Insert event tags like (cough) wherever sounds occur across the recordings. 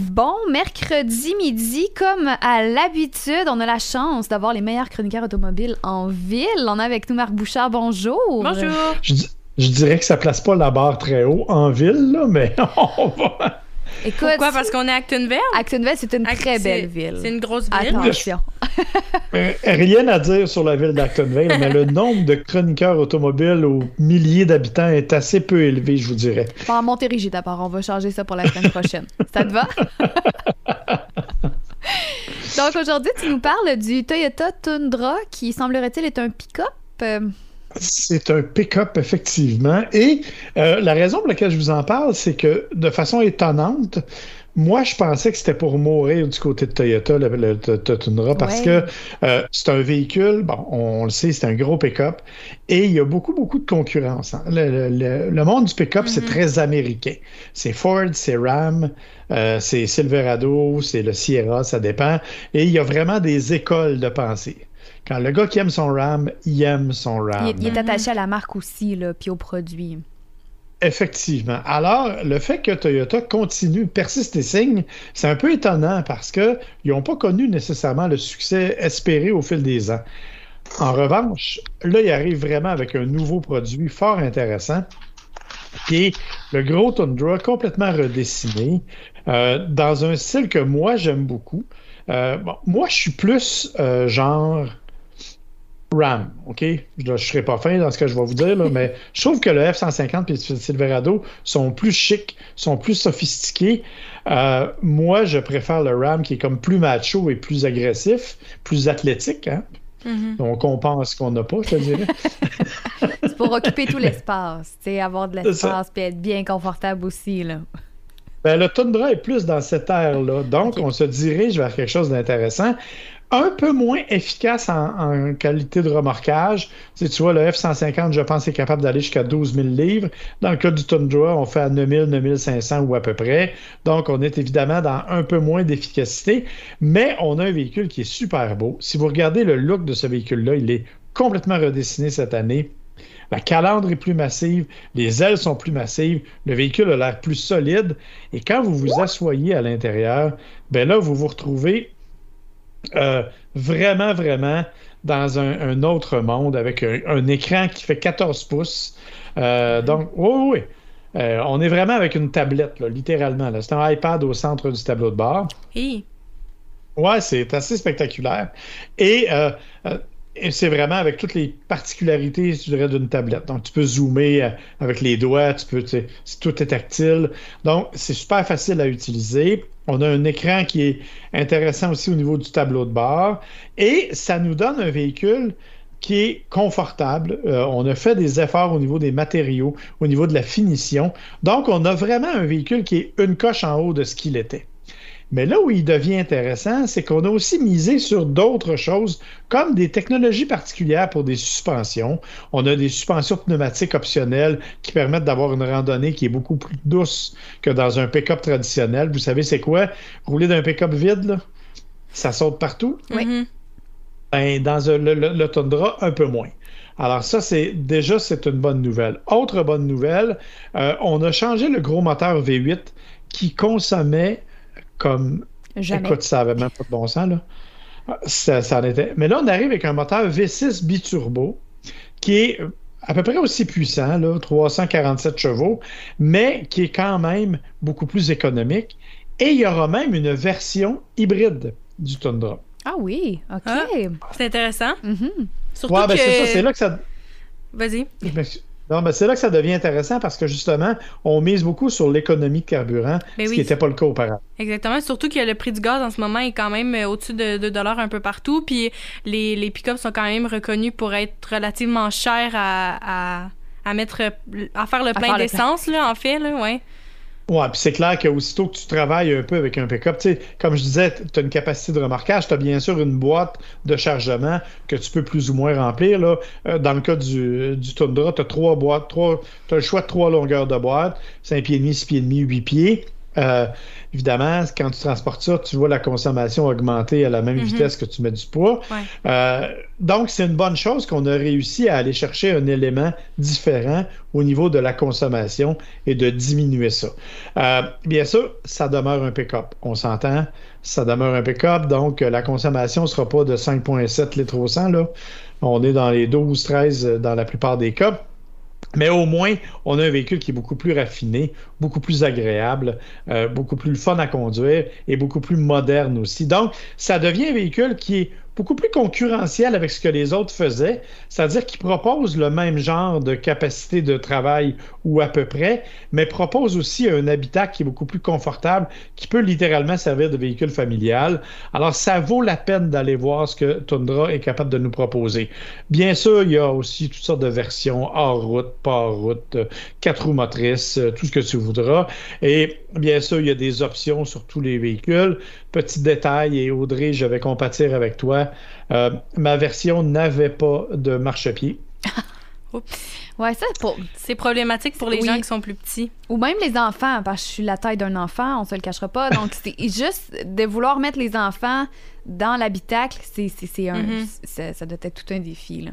Bon, mercredi midi, comme à l'habitude, on a la chance d'avoir les meilleurs chroniqueurs automobiles en ville. On a avec nous Marc Bouchard, bonjour. Bonjour. Je, je dirais que ça place pas la barre très haut en ville, là, mais (laughs) on va. Écoute, Pourquoi? Parce qu'on est à Actonville? Actonville, c'est une très belle ville. C'est une grosse ville. Attention. (laughs) Euh, Rien à dire sur la ville d'Actonville, mais le nombre de chroniqueurs automobiles aux milliers d'habitants est assez peu élevé, je vous dirais. Pas en Montérégie d'abord, on va changer ça pour la semaine prochaine. (laughs) ça te va? (laughs) Donc aujourd'hui, tu nous parles du Toyota Tundra qui semblerait-il être un pick-up. C'est un pick-up, effectivement. Et euh, la raison pour laquelle je vous en parle, c'est que de façon étonnante, moi, je pensais que c'était pour mourir du côté de Toyota, le, le Tundra, parce Ouais. que euh, c'est un véhicule, bon, on, le sait, c'est un gros pick-up, et il y a beaucoup, beaucoup de concurrence. hein. Le, le- le- le monde du pick-up, c'est Mhm. très américain. C'est Ford, c'est Ram, euh, c'est Silverado, c'est le Sierra, ça dépend. Et il y a vraiment des écoles de pensée. Quand le gars qui aime son Ram, il aime son Ram. il, il est Mhm. attaché à la marque aussi, là, puis au produit. Effectivement. Alors, le fait que Toyota continue, persiste et signe, c'est un peu étonnant parce qu'ils n'ont pas connu nécessairement le succès espéré au fil des ans. En revanche, là, ils arrivent vraiment avec un nouveau produit fort intéressant, qui est le gros Tundra complètement redessiné, euh, dans un style que moi, j'aime beaucoup. Euh, bon, moi, je suis plus euh, genre Ram, OK? Je ne serai pas fin dans ce que je vais vous dire, là, (laughs) mais je trouve que le F-150 et le Silverado sont plus chics, sont plus sophistiqués. Euh, moi, je préfère le Ram qui est comme plus macho et plus agressif, plus athlétique. Hein? Mhm. Donc, on pense qu'on n'a pas, je te dirais. (laughs) C'est pour occuper tout l'espace, avoir de l'espace puis être bien confortable aussi, là. Ben, le Tundra est plus dans cette ère-là. Donc, on se dirige vers quelque chose d'intéressant. Un peu moins efficace en, qualité de remorquage. Sais, tu vois, le F-150, je pense, est capable d'aller jusqu'à 12 000 livres. Dans le cas du Tundra, on fait à 9 000, 9 500 ou à peu près. Donc, on est évidemment dans un peu moins d'efficacité. Mais on a un véhicule qui est super beau. Si vous regardez le look de ce véhicule-là, il est complètement redessiné cette année. La calandre est plus massive, les ailes sont plus massives, le véhicule a l'air plus solide. Et quand vous vous asseyez à l'intérieur, ben là, vous vous retrouvez euh, vraiment, vraiment dans un, un autre monde avec un, un écran qui fait 14 pouces. Euh, donc, oui, oui, oui. Euh, on est vraiment avec une tablette, là, littéralement. là. C'est un iPad au centre du tableau de bord. Hi. Ouais, c'est assez spectaculaire. Et, et c'est vraiment avec toutes les particularités, je dirais, d'une tablette. Donc, tu peux zoomer euh, avec les doigts, tu peux, tu tout est tactile. Donc, c'est super facile à utiliser. On a un écran qui est intéressant aussi au niveau du tableau de bord. Et ça nous donne un véhicule qui est confortable. Euh, on a fait des efforts au niveau des matériaux, au niveau de la finition. Donc, on a vraiment un véhicule qui est une coche en haut de ce qu'il était. Mais là où il devient intéressant, c'est qu'on a aussi misé sur d'autres choses, comme des technologies particulières pour des suspensions. On a des suspensions pneumatiques optionnelles qui permettent d'avoir une randonnée qui est beaucoup plus douce que dans un pick-up traditionnel. Vous savez, c'est quoi? Rouler d'un pick-up vide, là, ça saute partout. Oui. Mhm. Ben, dans le- le Tundra, un peu moins. Alors ça, c'est déjà, c'est une bonne nouvelle. Autre bonne nouvelle, euh, on a changé le gros moteur V8 qui consommait comme Jamais. Écoute, ça avait même pas de bon sens, là. Ça, ça en était. Mais là, on arrive avec un moteur V6 biturbo qui est à peu près aussi puissant, là, 347 chevaux, mais qui est quand même beaucoup plus économique. Et il y aura même une version hybride du Tundra. Ah oui, OK. Ah. C'est intéressant. Mhm. Surtout Ouais, ben que... c'est ça, c'est là que ça. Vas-y. Non, mais c'est là que ça devient intéressant parce que justement, on mise beaucoup sur l'économie de carburant, Ben ce oui. qui n'était pas le cas auparavant. Exactement. Surtout que le prix du gaz en ce moment est quand même euh, au-dessus de 2 dollars un peu partout. Puis les, les pick-ups sont quand même reconnus pour être relativement chers à, à, à mettre, à faire le plein d'essence, là, en fait, là, ouais. Ouais, puis c'est clair qu'aussitôt que tu travailles un peu avec un pick-up, tu sais, comme je disais, tu une capacité de remorquage, tu as bien sûr une boîte de chargement que tu peux plus ou moins remplir. Là. Euh, dans le cas du, du Tundra, tu as trois boîtes, trois, tu le choix de trois longueurs de boîte, 5 pieds et demi, 6 pieds et demi, 8 pieds. Euh, évidemment, quand tu transportes ça, tu vois la consommation augmenter à la même Mhm. vitesse que tu mets du poids. Ouais. Euh, donc, c'est une bonne chose qu'on a réussi à aller chercher un élément différent au niveau de la consommation et de diminuer ça. Euh, bien sûr, ça demeure un pick-up. On s'entend, ça demeure un pick-up, donc la consommation ne sera pas de 5,7 litres au 100. Là. On est dans les 12-13 euh, dans la plupart des cas. Mais au moins, on a un véhicule qui est beaucoup plus raffiné, beaucoup plus agréable, euh, beaucoup plus fun à conduire et beaucoup plus moderne aussi. Donc, ça devient un véhicule qui est beaucoup plus concurrentiel avec ce que les autres faisaient, c'est-à-dire qu'il propose le même genre de capacité de travail ou à peu près, mais propose aussi un habitat qui est beaucoup plus confortable, qui peut littéralement servir de véhicule familial. Alors, ça vaut la peine d'aller voir ce que Tundra est capable de nous proposer. Bien sûr, il y a aussi toutes sortes de versions hors route, pas hors route, quatre roues motrices, euh, tout ce que tu voudras. Et bien sûr, il y a des options sur tous les véhicules. Petit détail, et Audrey, je vais compatir avec toi, euh, ma version n'avait pas de marchepied. (laughs) Ouais, ça, pour... C'est problématique pour les Oui. gens qui sont plus petits. Ou même les enfants, parce que je suis la taille d'un enfant, on se le cachera pas. Donc, c'est (laughs) juste de vouloir mettre les enfants dans l'habitacle, c'est, c'est, c'est un, ça, ça doit être tout un défi. Là.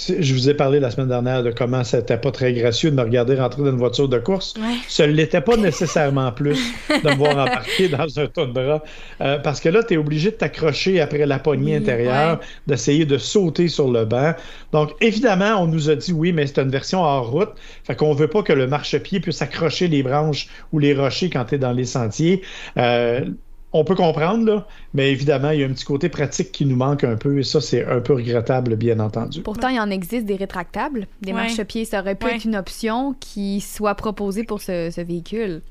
Je vous ai parlé la semaine dernière de comment c'était pas très gracieux de me regarder rentrer dans une voiture de course. Ouais. Ce l'était pas nécessairement plus de me voir (laughs) embarquer dans un tundra. Euh, parce que là, tu es obligé de t'accrocher après la poignée Oui, intérieure, d'essayer de sauter sur le banc. Donc, évidemment, on nous a dit oui, mais c'est une version hors route. Fait qu'on veut pas que le marchepied puisse accrocher les branches ou les rochers quand tu es dans les sentiers. Euh, on peut comprendre, là, mais évidemment, il y a un petit côté pratique qui nous manque un peu, et ça, c'est un peu regrettable, bien entendu. Pourtant, il en existe des rétractables. Des Ouais. marchepieds, ça aurait pu Ouais. être une option qui soit proposée pour ce, ce véhicule.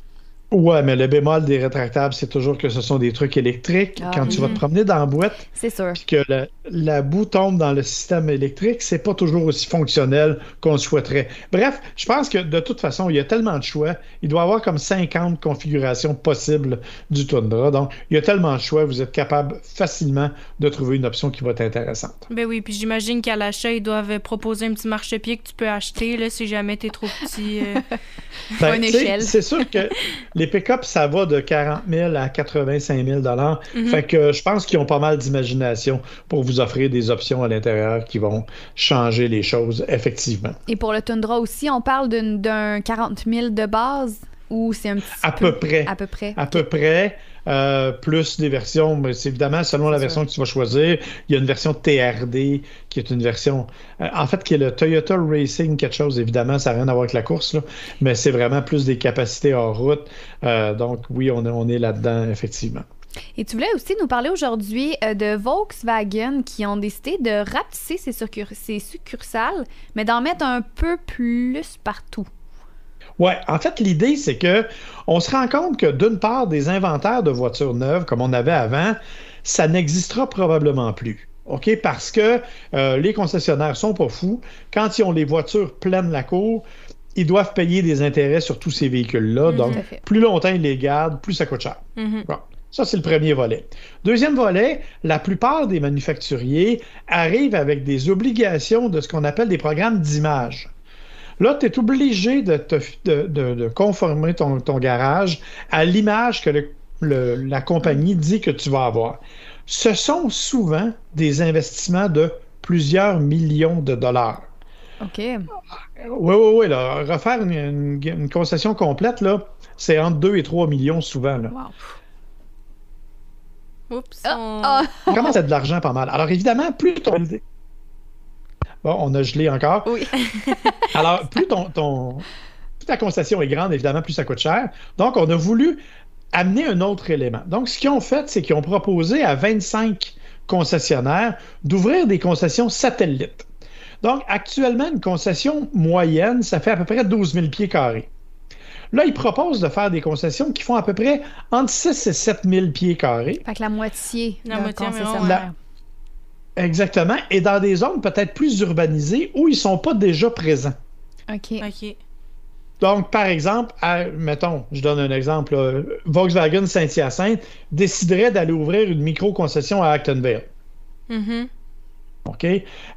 Ouais, mais le bémol des rétractables, c'est toujours que ce sont des trucs électriques. Ah, Quand tu vas mhm. te promener dans la boîte, C'est sûr. puis que la, la boue tombe dans le système électrique, c'est pas toujours aussi fonctionnel qu'on le souhaiterait. Bref, je pense que de toute façon, il y a tellement de choix. Il doit y avoir comme 50 configurations possibles du Tundra. Donc, il y a tellement de choix, vous êtes capable facilement de trouver une option qui va être intéressante. Ben oui, puis j'imagine qu'à l'achat, ils doivent proposer un petit marchepied que tu peux acheter là, si jamais t'es trop petit. euh. (laughs) Ben, Une tu échelle. C'est sûr que les pick-up, ça va de 40 000 à 85 000 Mhm. Fait que je pense qu'ils ont pas mal d'imagination pour vous offrir des options à l'intérieur qui vont changer les choses, effectivement. Et pour le Tundra aussi, on parle d'un 40 000 de base ou c'est un petit À peu près. À peu près. À peu près. euh, plus des versions, mais c'est évidemment selon la version que tu vas choisir. Il y a une version TRD qui est une version, euh, en fait, qui est le Toyota Racing quelque chose. Évidemment, ça n'a rien à voir avec la course, là, mais c'est vraiment plus des capacités hors route. Euh, donc oui, on est, on est là-dedans, effectivement. Et tu voulais aussi nous parler aujourd'hui euh, de Volkswagen qui ont décidé de rapetisser ses, succur- ses succursales, mais d'en mettre un peu plus partout. Ouais, en fait, l'idée, c'est que on se rend compte que d'une part, des inventaires de voitures neuves, comme on avait avant, ça n'existera probablement plus. OK? Parce que euh, les concessionnaires sont pas fous. Quand ils ont les voitures pleines la cour, ils doivent payer des intérêts sur tous ces véhicules-là. Mhm. Donc, plus longtemps ils les gardent, plus ça coûte cher. Mhm. Bon, ça, c'est le premier volet. Deuxième volet, la plupart des manufacturiers arrivent avec des obligations de ce qu'on appelle des programmes d'image. Là, tu es obligé de, te- de- de- de conformer ton, ton garage à l'image que le- le- la compagnie dit que tu vas avoir. Ce sont souvent des investissements de plusieurs millions de dollars. OK. Oui, oui, oui. Là, refaire une, une- une concession complète, là, c'est entre 2 et 3 millions souvent. Là. Wow. Oups. Ah, on- ah. On commence à de l'argent pas mal. Alors évidemment, plus ton... Bon, on a gelé encore. Oui. (laughs) Alors, plus ton, ton- plus ta concession est grande, évidemment, plus ça coûte cher. Donc, on a voulu amener un autre élément. Donc, ce qu'ils ont fait, c'est qu'ils ont proposé à 25 concessionnaires d'ouvrir des concessions satellites. Donc, actuellement, une concession moyenne, ça fait à peu près 12 000 pieds carrés. Là, ils proposent de faire des concessions qui font à peu près entre 6 et 7 000 pieds carrés. Fait que la moitié. La moitié. Exactement. Et dans des zones peut-être plus urbanisées où ils ne sont pas déjà présents. OK. OK. Donc, par exemple, à- mettons, je donne un exemple, là, Volkswagen Saint-Hyacinthe déciderait d'aller ouvrir une micro-concession à Actonville. Mhm. OK?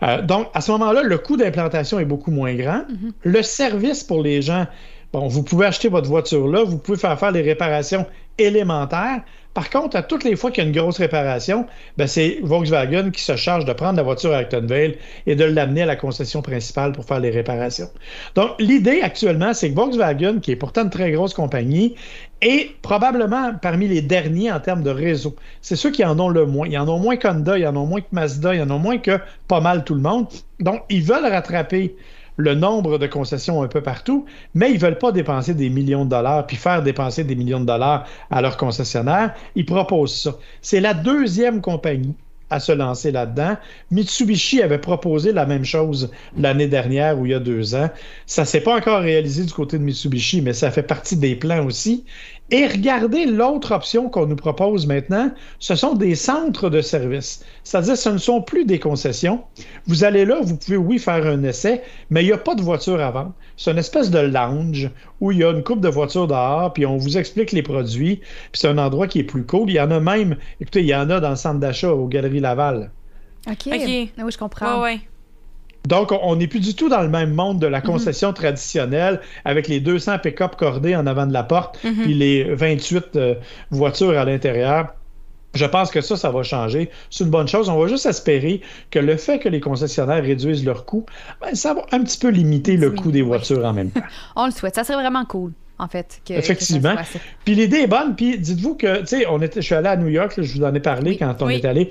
Euh, donc, à ce moment-là, le coût d'implantation est beaucoup moins grand. Mhm. Le service pour les gens Bon, vous pouvez acheter votre voiture là, vous pouvez faire faire les réparations élémentaires. Par contre, à toutes les fois qu'il y a une grosse réparation, ben c'est Volkswagen qui se charge de prendre la voiture à Actonville et de l'amener à la concession principale pour faire les réparations. Donc, l'idée actuellement, c'est que Volkswagen, qui est pourtant une très grosse compagnie, est probablement parmi les derniers en termes de réseau. C'est ceux qui en ont le moins. Ils en ont moins qu'Honda, ils en ont moins que Mazda, ils en ont moins que pas mal tout le monde. Donc, ils veulent rattraper le nombre de concessions un peu partout, mais ils ne veulent pas dépenser des millions de dollars puis faire dépenser des millions de dollars à leurs concessionnaires. Ils proposent ça. C'est la deuxième compagnie à se lancer là-dedans. Mitsubishi avait proposé la même chose l'année dernière ou il y a deux ans. Ça ne s'est pas encore réalisé du côté de Mitsubishi, mais ça fait partie des plans aussi. Et regardez l'autre option qu'on nous propose maintenant, ce sont des centres de service. C'est-à-dire, ce ne sont plus des concessions. Vous allez là, vous pouvez, oui, faire un essai, mais il n'y a pas de voiture à vendre. C'est une espèce de lounge où il y a une coupe de voitures dehors, puis on vous explique les produits, puis c'est un endroit qui est plus cool. Il y en a même, écoutez, il y en a dans le centre d'achat aux Galeries Laval. OK. OK. Ah oui, je comprends. Ouais, ouais. Donc, on n'est plus du tout dans le même monde de la concession traditionnelle avec les 200 pick-up cordés en avant de la porte, Mhm. puis les 28 euh, voitures à l'intérieur. Je pense que ça, ça va changer. C'est une bonne chose. On va juste espérer que le fait que les concessionnaires réduisent leurs coûts, ben, ça va un petit peu limiter le Oui, coût des voitures en même temps. On le souhaite. Ça serait vraiment cool, en fait. que- Effectivement. Puis l'idée est bonne. Puis dites-vous que, tu sais, je suis allé à New York, là, je vous en ai parlé Oui. quand on Oui. est allé.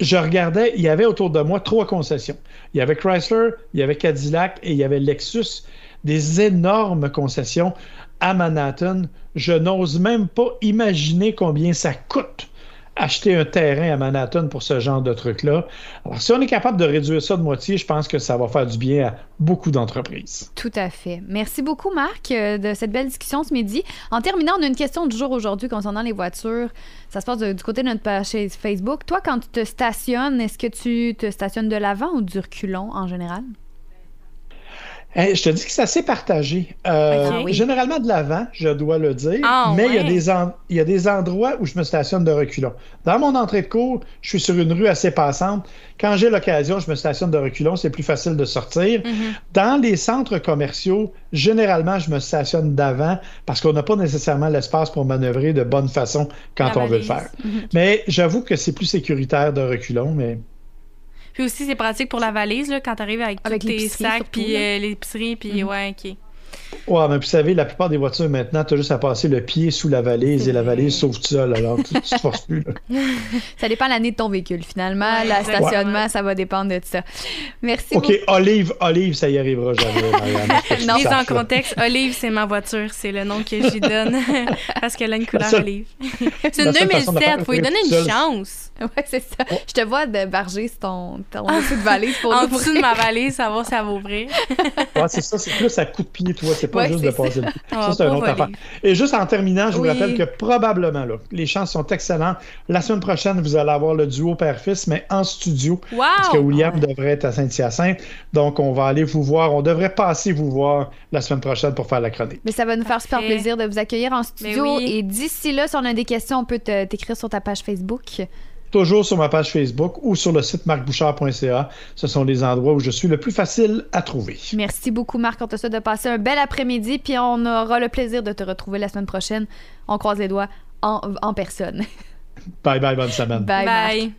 Je regardais, il y avait autour de moi trois concessions. Il y avait Chrysler, il y avait Cadillac et il y avait Lexus. Des énormes concessions à Manhattan. Je n'ose même pas imaginer combien ça coûte acheter un terrain à Manhattan pour ce genre de truc-là. Alors, si on est capable de réduire ça de moitié, je pense que ça va faire du bien à beaucoup d'entreprises. Tout à fait. Merci beaucoup, Marc, euh, de cette belle discussion ce midi. En terminant, on a une question du jour aujourd'hui concernant les voitures. Ça se passe du côté de notre page Facebook. Toi, quand tu te stationnes, est-ce que tu te stationnes de l'avant ou du reculon en général? Hey, je te dis que c'est assez partagé. Euh. Ah. Généralement de l'avant, je dois le dire, Ah, mais il, y a des en- il y a des endroits où je me stationne de reculons. Dans mon entrée de cours, je suis sur une rue assez passante. Quand j'ai l'occasion, je me stationne de reculons, c'est plus facile de sortir. Mhm. Dans les centres commerciaux, généralement, je me stationne d'avant parce qu'on n'a pas nécessairement l'espace pour manœuvrer de bonne façon quand La on veut le faire. Mais j'avoue que c'est plus sécuritaire de reculons, mais Puis aussi, c'est pratique pour la valise, là, quand t'arrives avec, Avec tous tes sacs, puis euh, l'épicerie, puis Mhm. ouais, OK. Ouais, mais vous savez, la plupart des voitures maintenant, tu as juste à passer le pied sous la valise et la valise sauve tout seul. Alors, tu ne te forces plus. là. (laughs) Ça dépend de l'année de ton véhicule, finalement. Ouais, le stationnement, ça va dépendre de ça. Merci OK, Olive, Olive, ça y arrivera jamais, Marianne. Non. (laughs) Mise en contexte, Olive, c'est ma voiture. C'est le nom que j'y donne. (laughs) Parce qu'elle a une couleur seule- olive. C'est une seule façon de 2007. faire, Faut lui donner une seule. chance. Ouais, c'est ça. Je te vois de barger sur ton, ton dessous de valise pour En dessous de ma valise, savoir si ça va ouvrir. Ouais, c'est ça, c'est plus à coup de pied, C'est pas Ouais, juste de passer le. Ah, Ça, c'est une pauvre autre affaire. Et juste en terminant, je vous rappelle que probablement, là, les chances sont excellentes. La semaine prochaine, vous allez avoir le duo père-fils, mais en studio. Wow! Parce que William devrait être à Saint-Hyacinthe. Donc, on va aller vous voir. On devrait passer vous voir la semaine prochaine pour faire la chronique. Mais ça va nous faire super plaisir de vous accueillir en studio. Mais oui. Et d'ici là, si on a des questions, on peut t'écrire sur ta page Facebook. Toujours sur ma page Facebook ou sur le site marcbouchard.ca. Ce sont les endroits où je suis le plus facile à trouver. Merci beaucoup, Marc. On te souhaite de passer un bel après-midi. Puis on aura le plaisir de te retrouver la semaine prochaine. On croise les doigts en, en personne. Bye bye, bonne semaine. Bye, Marc. Bye.